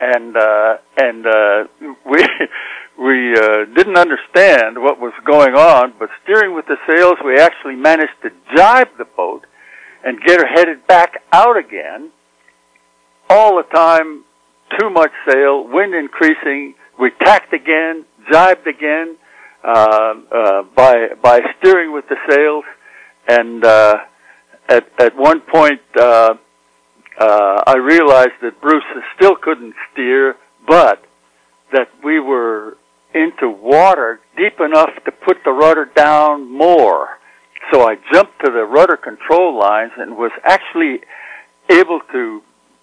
and uh, and uh, we we uh, didn't understand what was going on. But steering with the sails, we actually managed to jibe the boat and get her headed back out again. All the time, too much sail, wind increasing. We tacked again, jibed again uh, uh, by by steering with the sails, and uh, at at one point. Uh, uh, I realized that Bruce still couldn't steer, but that we were into water deep enough to put the rudder down more. So I jumped to the rudder control lines and was actually able to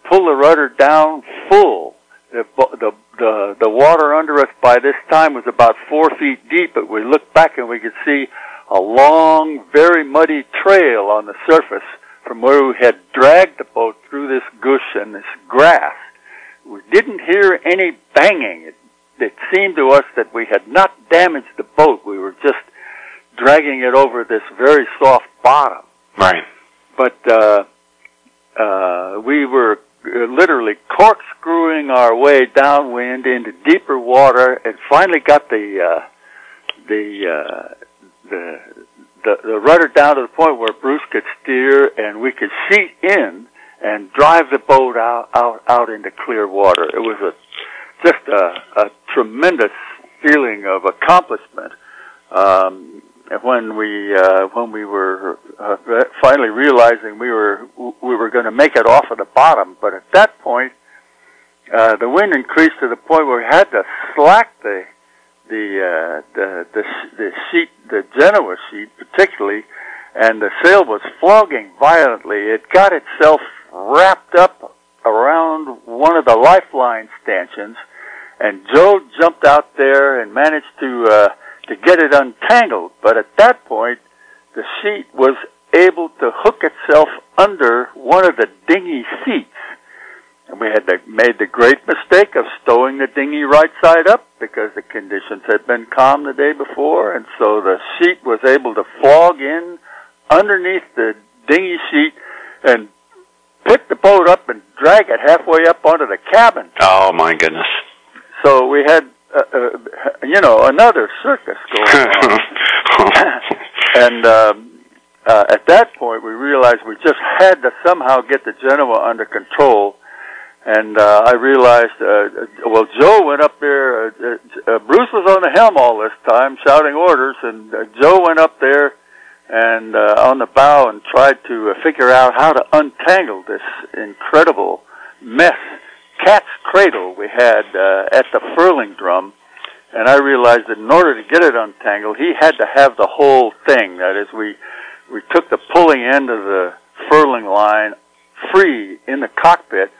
pull the rudder down full. The, the, the, the water under us by this time was about four feet deep, but we looked back and we could see a long, very muddy trail on the surface from where we had dragged the boat through this gush and this grass. We didn't hear any banging. It, it seemed to us that we had not damaged the boat. We were just dragging it over this very soft bottom. Right. But uh, uh, we were literally corkscrewing our way downwind into deeper water, and finally got the uh, the uh, the the, the rudder down to the point where Bruce could steer and we could seat in and drive the boat out out out into clear water. It was a just a, a tremendous feeling of accomplishment um, when we uh, when we were uh, finally realizing we were we were going to make it off of the bottom. But at that point, uh, the wind increased to the point where we had to slack the the uh, the the the sheet, the Genoa sheet particularly, and the sail was flogging violently. It got itself wrapped up around one of the lifeline stanchions, and Joe jumped out there and managed to uh, to get it untangled. But at that point, the sheet was able to hook itself under one of the dinghy seats and we had the, made the great mistake of stowing the dinghy right side up because the conditions had been calm the day before, and so the sheet was able to flog in underneath the dinghy sheet and pick the boat up and drag it halfway up onto the cabin. Oh my goodness! So we had, uh, uh, you know, another circus going on, and. Um, uh, at that point, we realized we just had to somehow get the Genoa under control and uh, I realized, uh, well, Joe went up there. Uh, uh, Bruce was on the helm all this time, shouting orders, and uh, Joe went up there and uh, on the bow and tried to uh, figure out how to untangle this incredible mess, cat's cradle we had uh, at the furling drum. And I realized that in order to get it untangled, he had to have the whole thing. That is, we we took the pulling end of the furling line free in the cockpit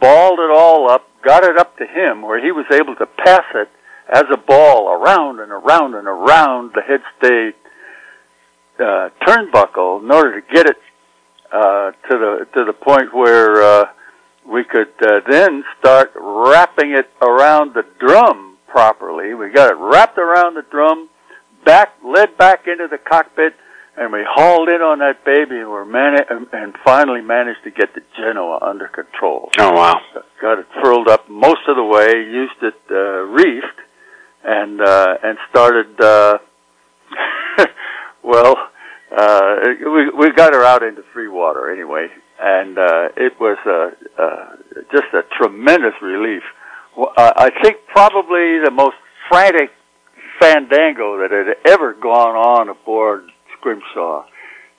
balled it all up, got it up to him where he was able to pass it as a ball around and around and around the headstay uh, turnbuckle in order to get it uh, to the to the point where uh, we could uh, then start wrapping it around the drum properly. We got it wrapped around the drum, back led back into the cockpit and we hauled in on that baby and were mani- and finally managed to get the Genoa under control. Oh wow! Got it furled up most of the way, used it uh, reefed, and uh, and started. Uh, well, uh, we we got her out into free water anyway, and uh, it was uh, uh, just a tremendous relief. Well, uh, I think probably the most frantic fandango that had ever gone on aboard Scrimshaw.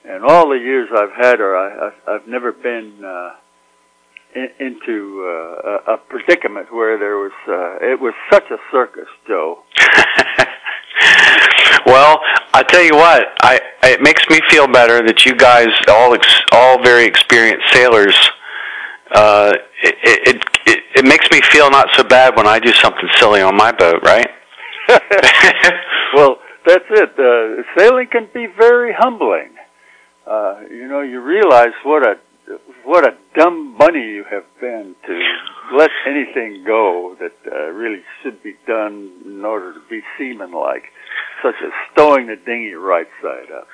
And all the years I've had her, I, I've, I've never been uh, in, into uh, a, a predicament where there was. Uh, it was such a circus, Joe. well, I tell you what, I it makes me feel better that you guys, all ex, all very experienced sailors, uh, it, it it it makes me feel not so bad when I do something silly on my boat, right? well, that's it. Uh, sailing can be very humbling. Uh, you know, you realize what a what a dumb bunny you have been to let anything go that uh, really should be done in order to be seaman-like, such as stowing the dinghy right side up.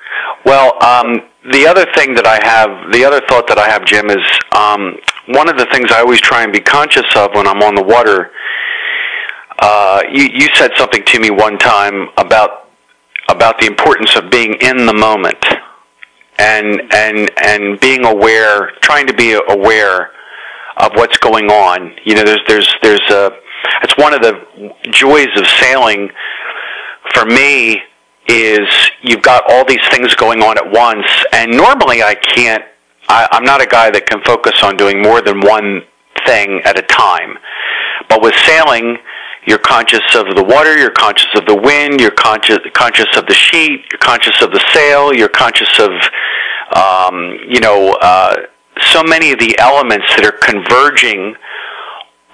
Well, um, the other thing that I have, the other thought that I have, Jim, is um, one of the things I always try and be conscious of when I'm on the water. Uh, you you said something to me one time about about the importance of being in the moment and and and being aware, trying to be aware of what's going on. You know, there's there's there's a it's one of the joys of sailing for me is you've got all these things going on at once and normally I can't I, I'm not a guy that can focus on doing more than one thing at a time. But with sailing, you're conscious of the water, you're conscious of the wind, you're conscious conscious of the sheet, you're conscious of the sail, you're conscious of um, you know uh, so many of the elements that are converging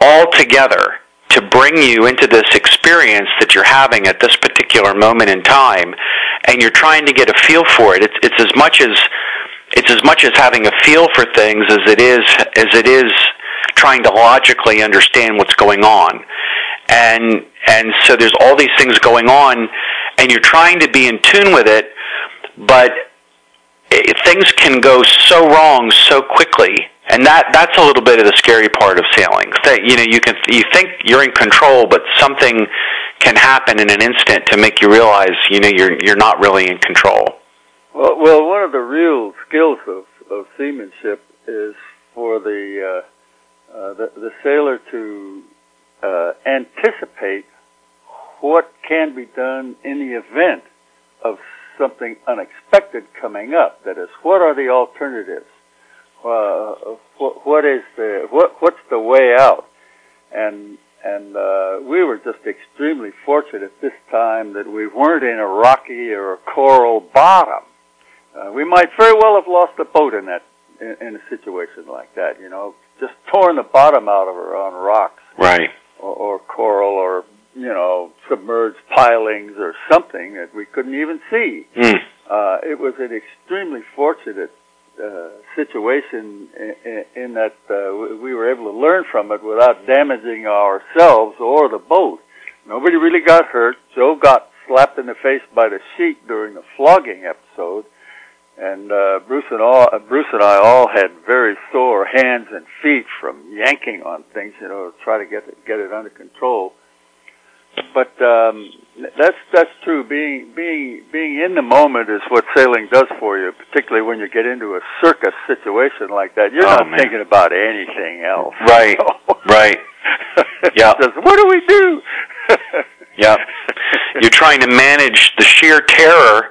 all together to bring you into this experience that you're having at this particular moment in time, and you're trying to get a feel for it. It's, it's as much as it's as much as having a feel for things as it is as it is trying to logically understand what's going on. And and so there's all these things going on, and you're trying to be in tune with it, but it, things can go so wrong so quickly and that that's a little bit of the scary part of sailing. That you know you can you think you're in control, but something can happen in an instant to make you realize you know you're you're not really in control. Well, well, one of the real skills of of seamanship is for the uh, uh, the, the sailor to uh, anticipate what can be done in the event of something unexpected coming up. That is, what are the alternatives? uh, what, what is the what what's the way out? And and uh, we were just extremely fortunate at this time that we weren't in a rocky or a coral bottom. Uh, we might very well have lost the boat in that in, in a situation like that. You know, just torn the bottom out of her on rocks, right, or, or coral, or you know, submerged pilings or something that we couldn't even see. Mm. Uh, it was an extremely fortunate uh, situation in, in that uh, we were able to learn from it without damaging ourselves or the boat. Nobody really got hurt. Joe got slapped in the face by the sheet during the flogging episode, and uh, Bruce and all uh, Bruce and I all had very sore hands and feet from yanking on things, you know, to try to get it, get it under control. But um, that's that's true. Being being being in the moment is what sailing does for you, particularly when you get into a circus situation like that. You're Oh, not man. thinking about anything else. Right, right. Yeah. Just, what do we do? Yeah. You're trying to manage the sheer terror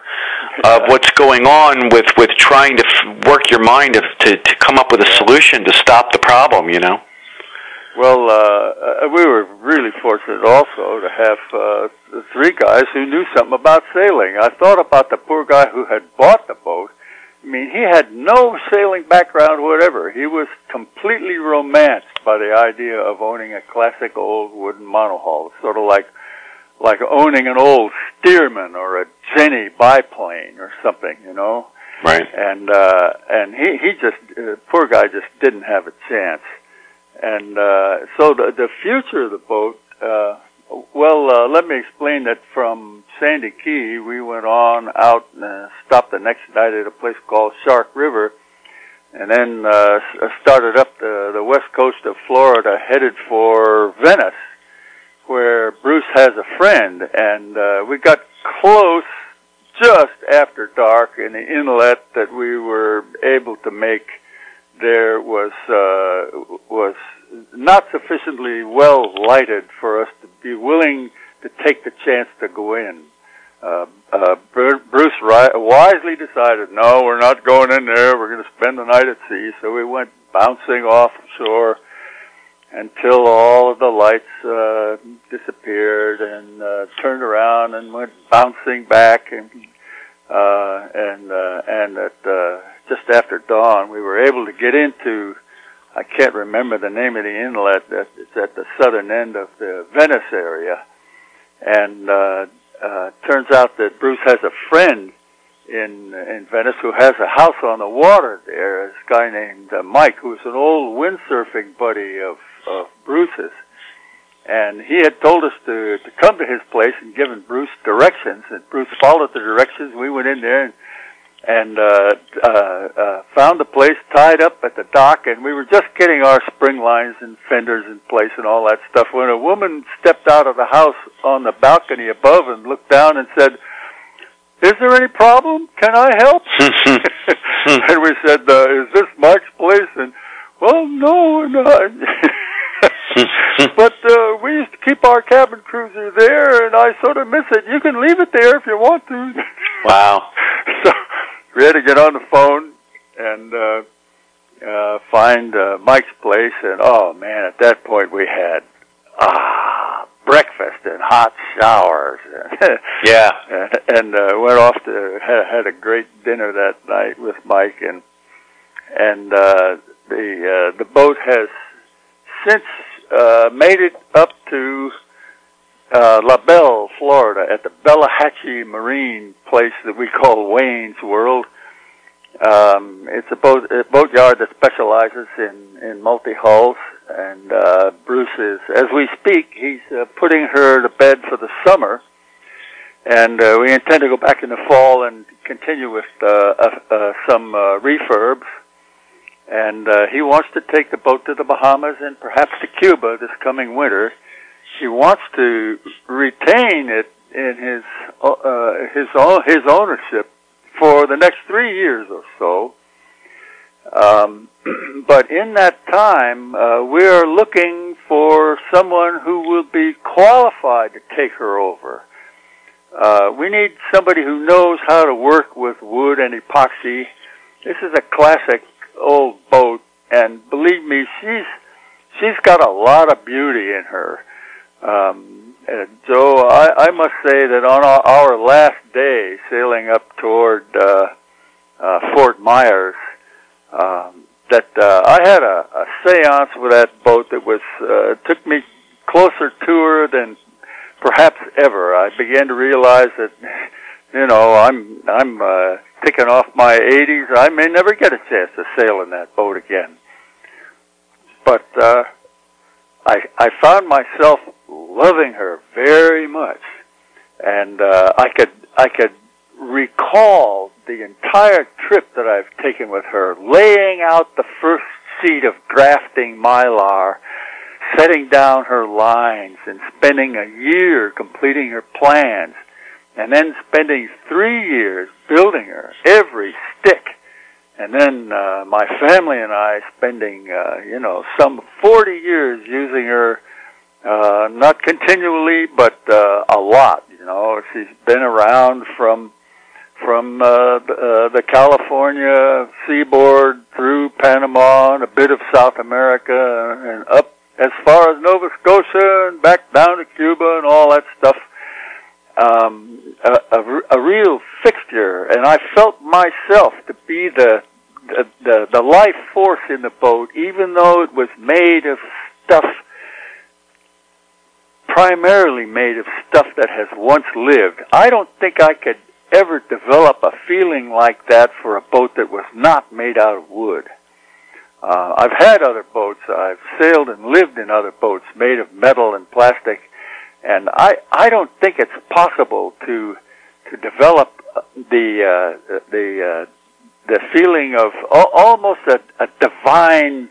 of what's going on with with trying to f- work your mind to, to to come up with a solution to stop the problem. You know. Well, uh, uh, we were really fortunate also to have uh, three guys who knew something about sailing. I thought about the poor guy who had bought the boat. I mean, he had no sailing background whatever. He was completely romanced by the idea of owning a classic old wooden monohull, sort of like like owning an old Stearman or a Jenny biplane or something, you know? Right. and uh and he he just uh, poor guy just didn't have a chance. And uh so the the future of the boat uh well uh, let me explain that from Sandy Key we went on out and uh, stopped the next night at a place called Shark River. And then uh started up the the west coast of Florida headed for Venice where Bruce has a friend and uh we got close just after dark and the inlet that we were able to make there was uh, was not sufficiently well lighted for us to be willing to take the chance to go in. Uh, uh, Bru- Bruce wisely decided, no, we're not going in there. We're going to spend the night at sea. So we went bouncing off shore until all of the lights uh, disappeared and uh, turned around and went bouncing back and uh, and uh, and at uh, just after dawn we were able to get into I can't remember the name of the inlet that it's at the southern end of the Venice area and uh, uh, turns out that Bruce has a friend in in Venice who has a house on the water there. This guy named uh, Mike, who's an old windsurfing buddy of of Bruce's, and he had told us to to come to his place and given Bruce directions. And Bruce followed the directions. We went in there and and uh, uh, uh, found the place tied up at the dock, and we were just getting our spring lines and fenders in place and all that stuff when a woman stepped out of the house on the balcony above and looked down and said, "Is there any problem? Can I help?" and we said, uh, "Is this Mike's place?" And well, no, no. but uh, we used to keep our cabin cruiser there, and I sort of miss it. You can leave it there if you want to. Wow. so we had to get on the phone and uh, uh, find uh, Mike's place, and oh man, at that point we had ah breakfast and hot showers. yeah. And uh, went off to had, had a great dinner that night with Mike, and and uh, the uh, the boat has since uh, made it up to uh, La Belle, Florida, at the Bellahatchie Marine place that we call Wayne's World. Um, it's a boat a boatyard that specializes in in multi hulls, and uh, Bruce is, as we speak, he's uh, putting her to bed for the summer, and uh, we intend to go back in the fall and continue with uh, uh, uh, some uh, refurbs. And uh, he wants to take the boat to the Bahamas and perhaps to Cuba this coming winter. He wants to retain it in his uh, his own, his ownership for the next three years or so. Um, but in that time, uh, we are looking for someone who will be qualified to take her over. Uh, we need somebody who knows how to work with wood and epoxy. This is a classic old boat, and believe me, she's she's got a lot of beauty in her. Um, and Joe, I, I must say that on our, our last day sailing up toward uh, uh, Fort Myers, um, that uh, I had a, a séance with that boat that was uh, took me closer to her than perhaps ever. I began to realize that, you know, I'm I'm uh, ticking off my 80s. I may never get a chance to sail in that boat again. But uh, I I found myself loving her very much, and uh, I could I could recall the entire trip that I've taken with her, laying out the first sheet of drafting mylar, setting down her lines, and spending a year completing her plans, and then spending three years building her every stick. And then uh, my family and I spending, uh, you know, some 40 years using her uh, not continually, but uh, a lot. You know, she's been around from from uh, uh, the California seaboard through Panama and a bit of South America and up as far as Nova Scotia and back down to Cuba and all that stuff. Um, a, a, a real fixture, and I felt myself to be the, the the the life force in the boat, even though it was made of stuff primarily made of stuff that has once lived. I don't think I could ever develop a feeling like that for a boat that was not made out of wood. Uh, I've had other boats. I've sailed and lived in other boats made of metal and plastic, and I I don't think it's possible to to develop the uh, the uh, the feeling of almost a, a divine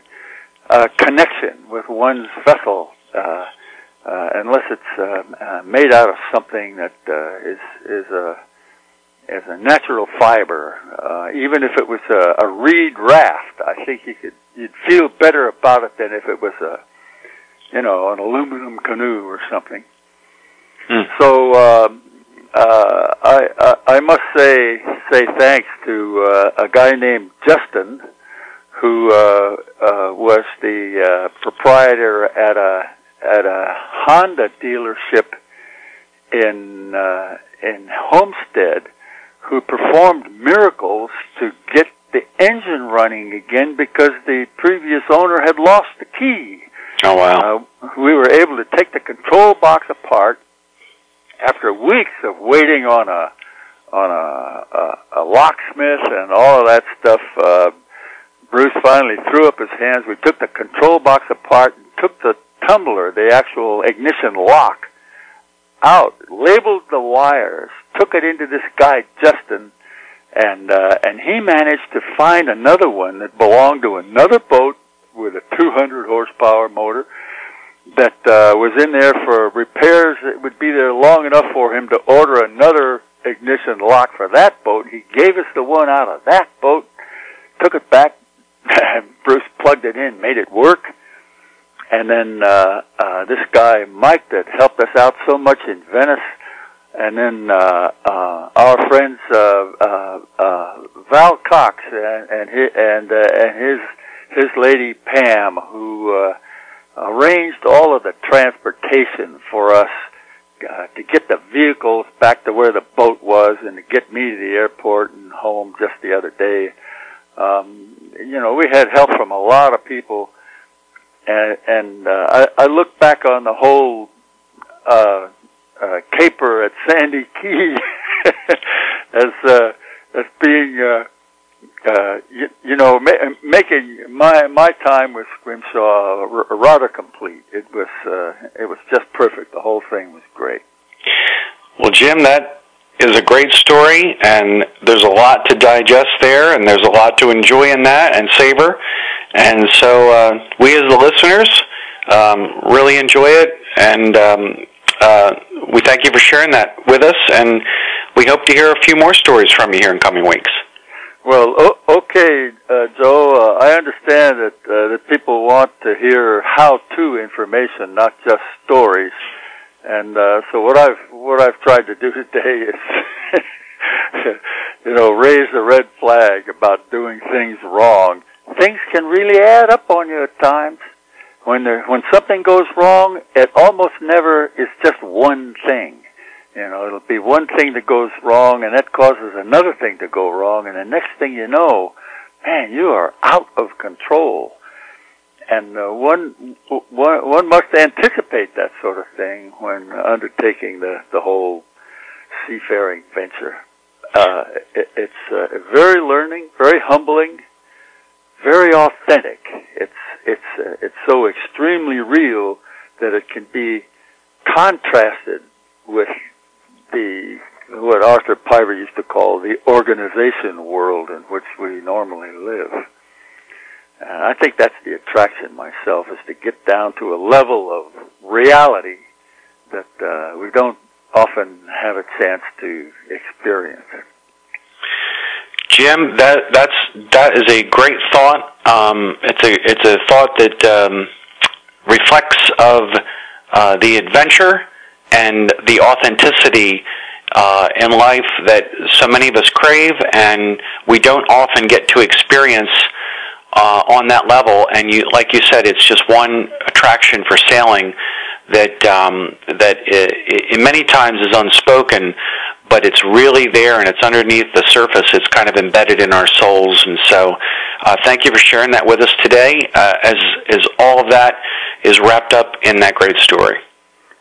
uh, connection with one's vessel. Uh, uh, unless it's uh, uh, made out of something that uh, is is a is a natural fiber. Uh, even if it was a, a reed raft, I think you could you'd feel better about it than if it was a you know an aluminum canoe or something. Hmm. So uh, uh, I, I I must say say thanks to uh, a guy named Justin who uh, uh, was the uh, proprietor at a at a Honda dealership in uh, in Homestead, who performed miracles to get the engine running again because the previous owner had lost the key. Oh wow! Uh, we were able to take the control box apart after weeks of waiting on a on a, a, a locksmith and all of that stuff. Uh, Bruce finally threw up his hands. We took the control box apart and took the tumbler, the actual ignition lock, out, labeled the wires, took it into this guy, Justin, and uh, and he managed to find another one that belonged to another boat with a 200 horsepower motor that uh, was in there for repairs. It would be there long enough for him to order another ignition lock for that boat. He gave us the one out of that boat, took it back. Bruce plugged it in, made it work. And then uh, uh, this guy Mike that helped us out so much in Venice, and then uh, uh, our friends uh, uh, uh, Val Cox and and his, and, uh, and his his lady Pam who uh, arranged all of the transportation for us uh, to get the vehicles back to where the boat was and to get me to the airport and home just the other day. Um, you know, we had help from a lot of people, and, and uh, I, I look back on the whole uh, uh, caper at Sandy Key as uh, as being uh, uh, you, you know, ma- making my my time with Scrimshaw r- rather complete. It was uh, it was just perfect. The whole thing was great. Well, Jim, that is a great story, and there's a lot to digest there, and there's a lot to enjoy in that and savor. And so, uh, we as the listeners um, really enjoy it, and um, uh, we thank you for sharing that with us, and we hope to hear a few more stories from you here in coming weeks. Well, o- okay, uh, Joe. Uh, I understand that uh, that people want to hear how-to information, not just stories. And uh, so what I've what I've tried to do today is, you know, raise the red flag about doing things wrong. Things can really add up on you at times. When there, when something goes wrong, it almost never is just one thing. You know, it'll be one thing that goes wrong, and that causes another thing to go wrong, and the next thing you know, man, you are out of control. And uh, one, one one must anticipate that sort of thing when undertaking the the whole seafaring venture. Uh, it, it's uh, very learning, very humbling, very authentic. It's it's uh, it's so extremely real that it can be contrasted with what Arthur Piver used to call the organization world in which we normally live. And I think that's the attraction myself is to get down to a level of reality that uh, we don't often have a chance to experience. Jim, that that's that is a great thought. Um, it's a it's a thought that um, reflects of uh, the adventure and the authenticity uh, in life that so many of us crave, and we don't often get to experience uh, on that level. And you, like you said, it's just one attraction for sailing that um, that it, it many times is unspoken, but it's really there and it's underneath the surface. It's kind of embedded in our souls. And so, uh, thank you for sharing that with us today. Uh, as as all of that is wrapped up in that great story.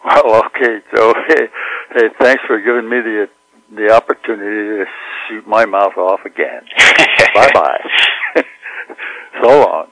Well, oh, okay, Joe. Hey, hey, thanks for giving me the the opportunity to shoot my mouth off again. bye bye. so long.